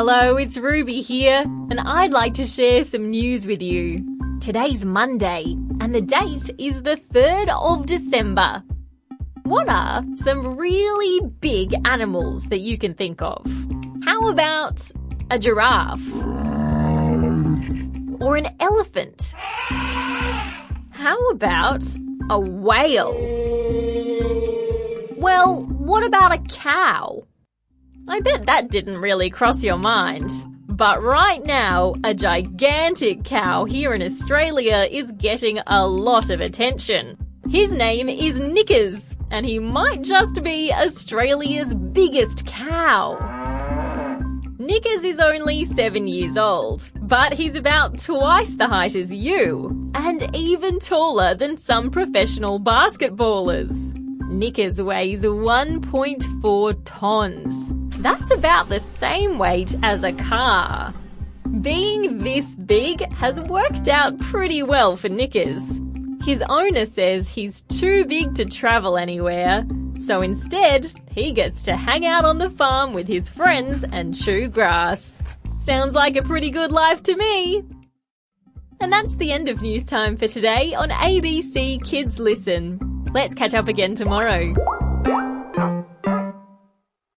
Hello, it's Ruby here, and I'd like to share some news with you. Today's Monday, and the date is the 3rd of December. What are some really big animals that you can think of? How about a giraffe? Or an elephant? How about a whale? Well, what about a cow? I bet that didn't really cross your mind. But right now, a gigantic cow here in Australia is getting a lot of attention. His name is Knickers, and he might just be Australia's biggest cow. Knickers is only seven years old, but he's about twice the height as you, and even taller than some professional basketballers. Knickers weighs 1.4 tons. That's about the same weight as a car. Being this big has worked out pretty well for Knickers. His owner says he's too big to travel anywhere, so instead, he gets to hang out on the farm with his friends and chew grass. Sounds like a pretty good life to me. And that's the end of news time for today on ABC Kids Listen. Let's catch up again tomorrow.